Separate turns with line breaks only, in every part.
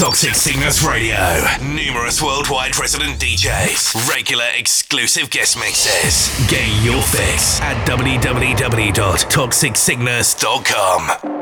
Toxic Sickness Radio. Numerous worldwide resident DJs. Regular exclusive guest mixes. Get your fix at www.toxicsickness.com.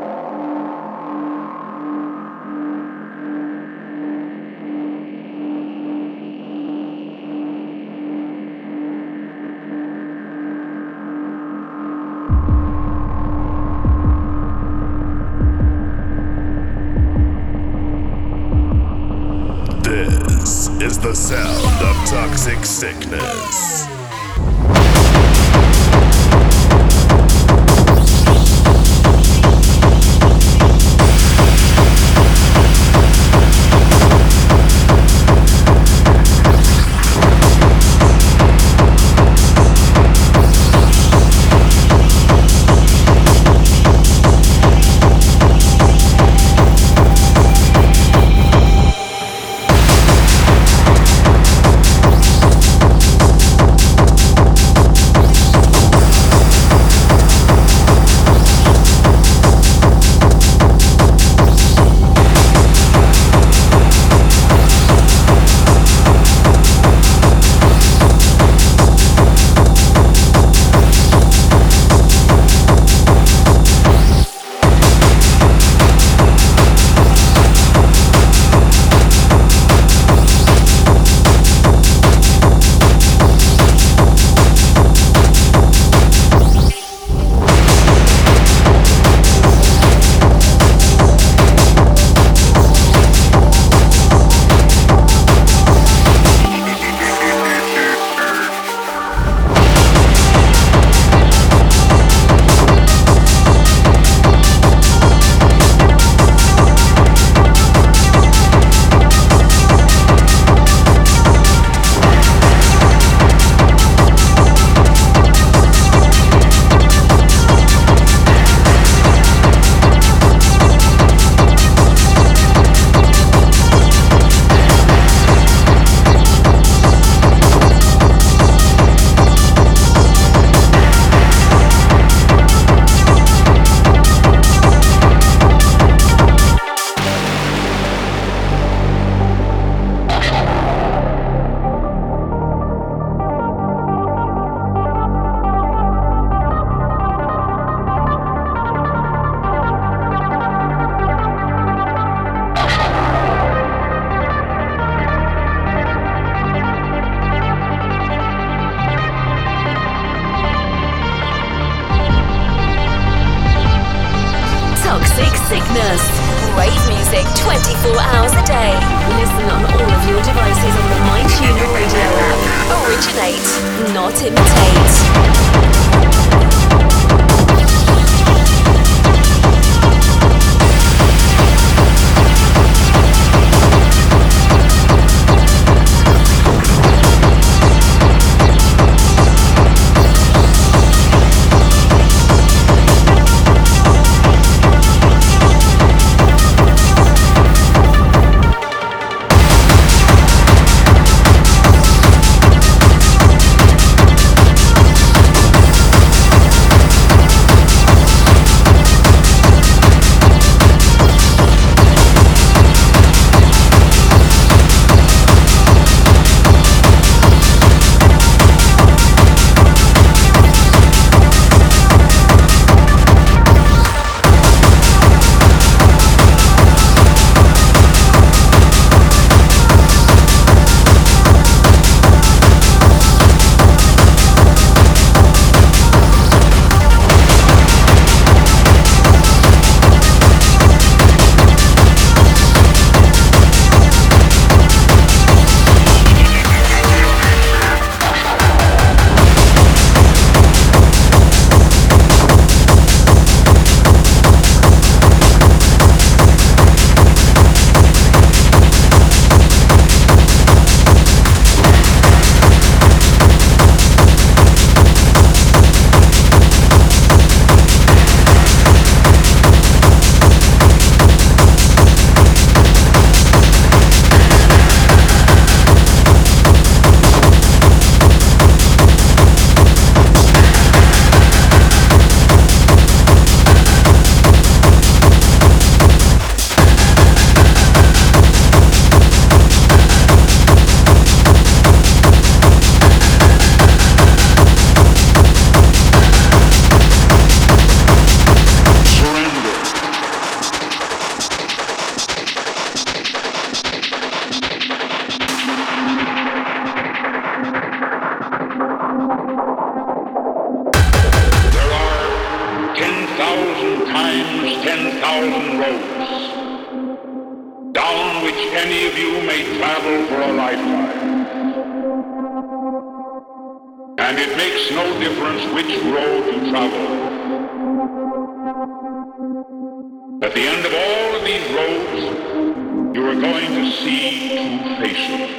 roads, you are going to see two faces.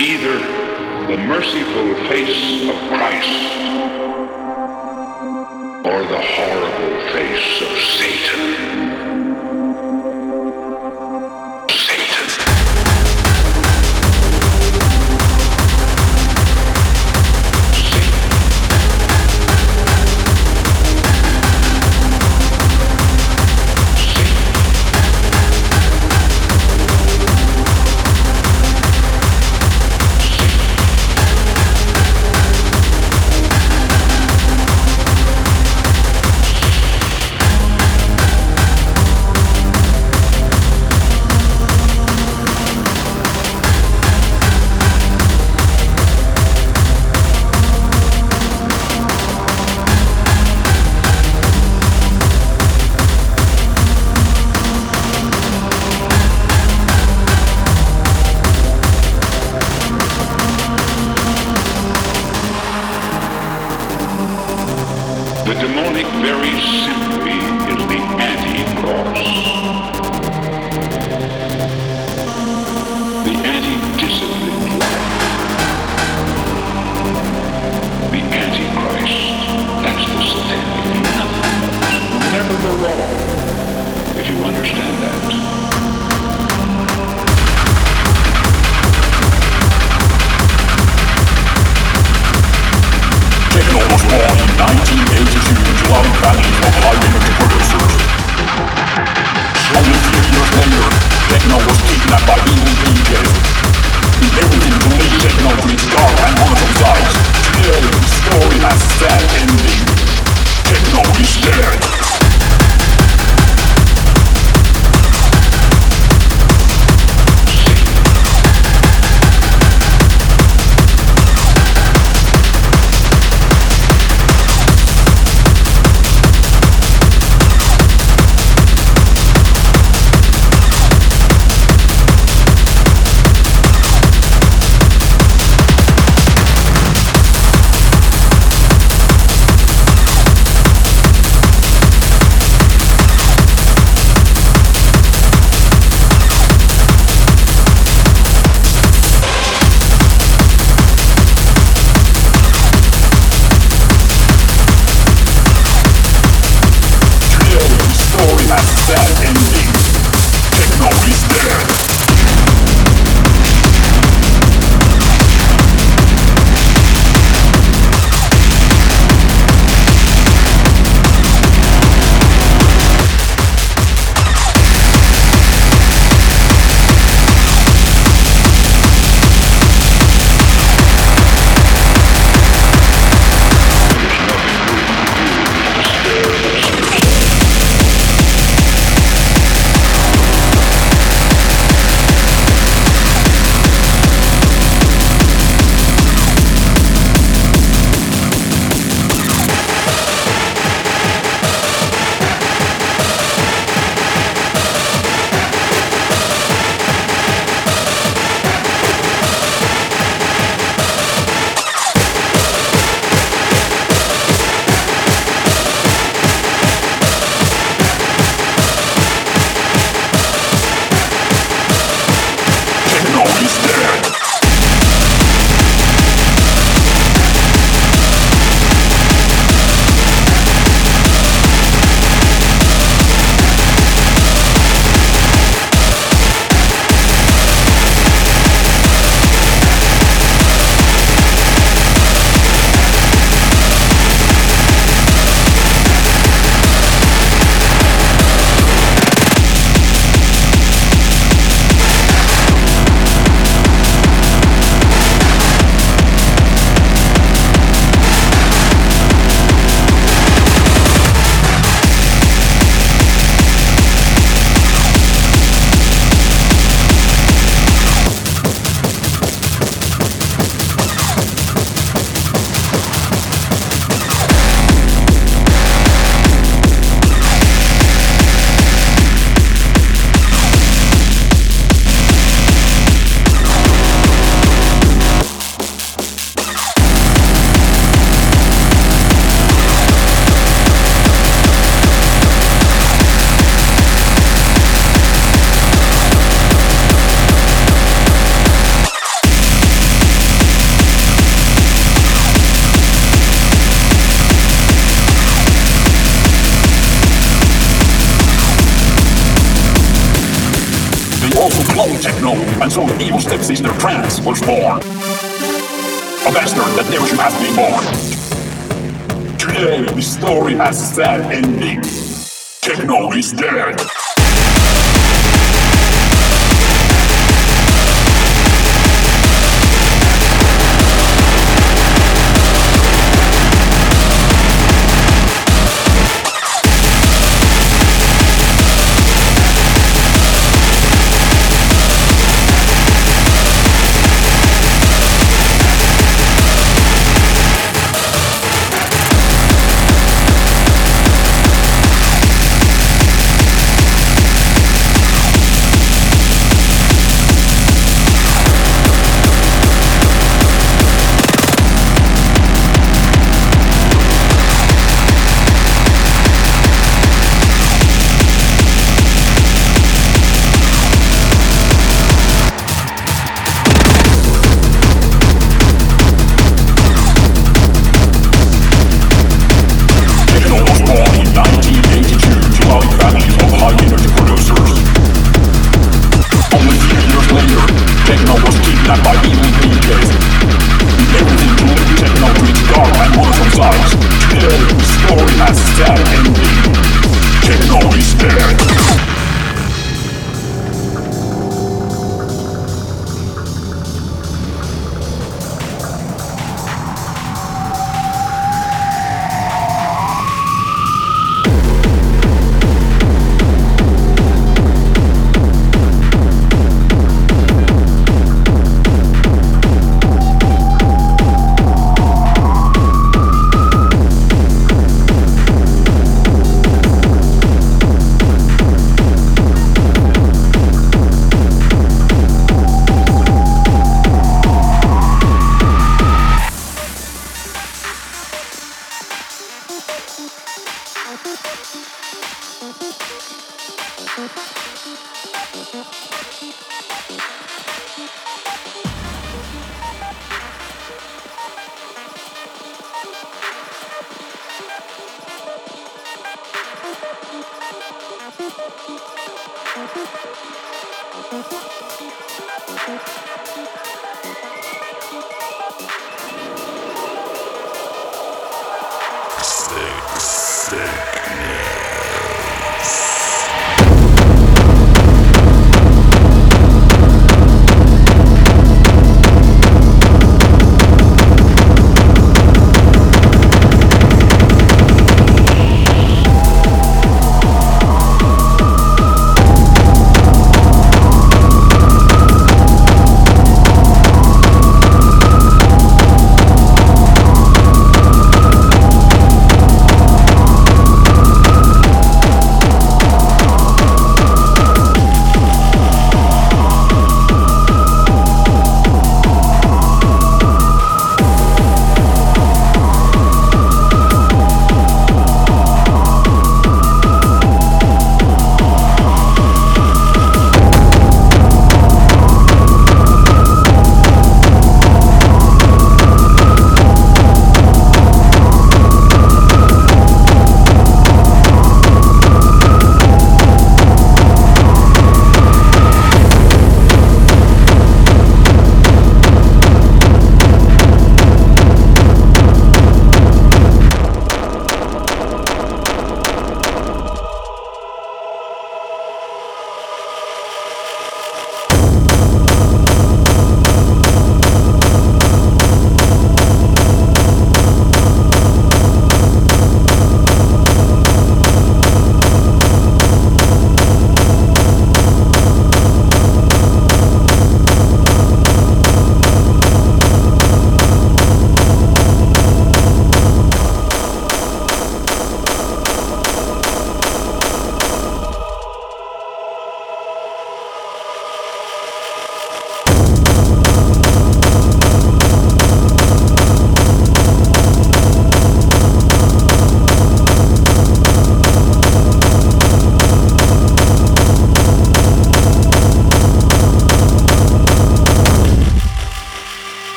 Either the merciful face of Christ or the horrible face of Satan. Story
Thank
you.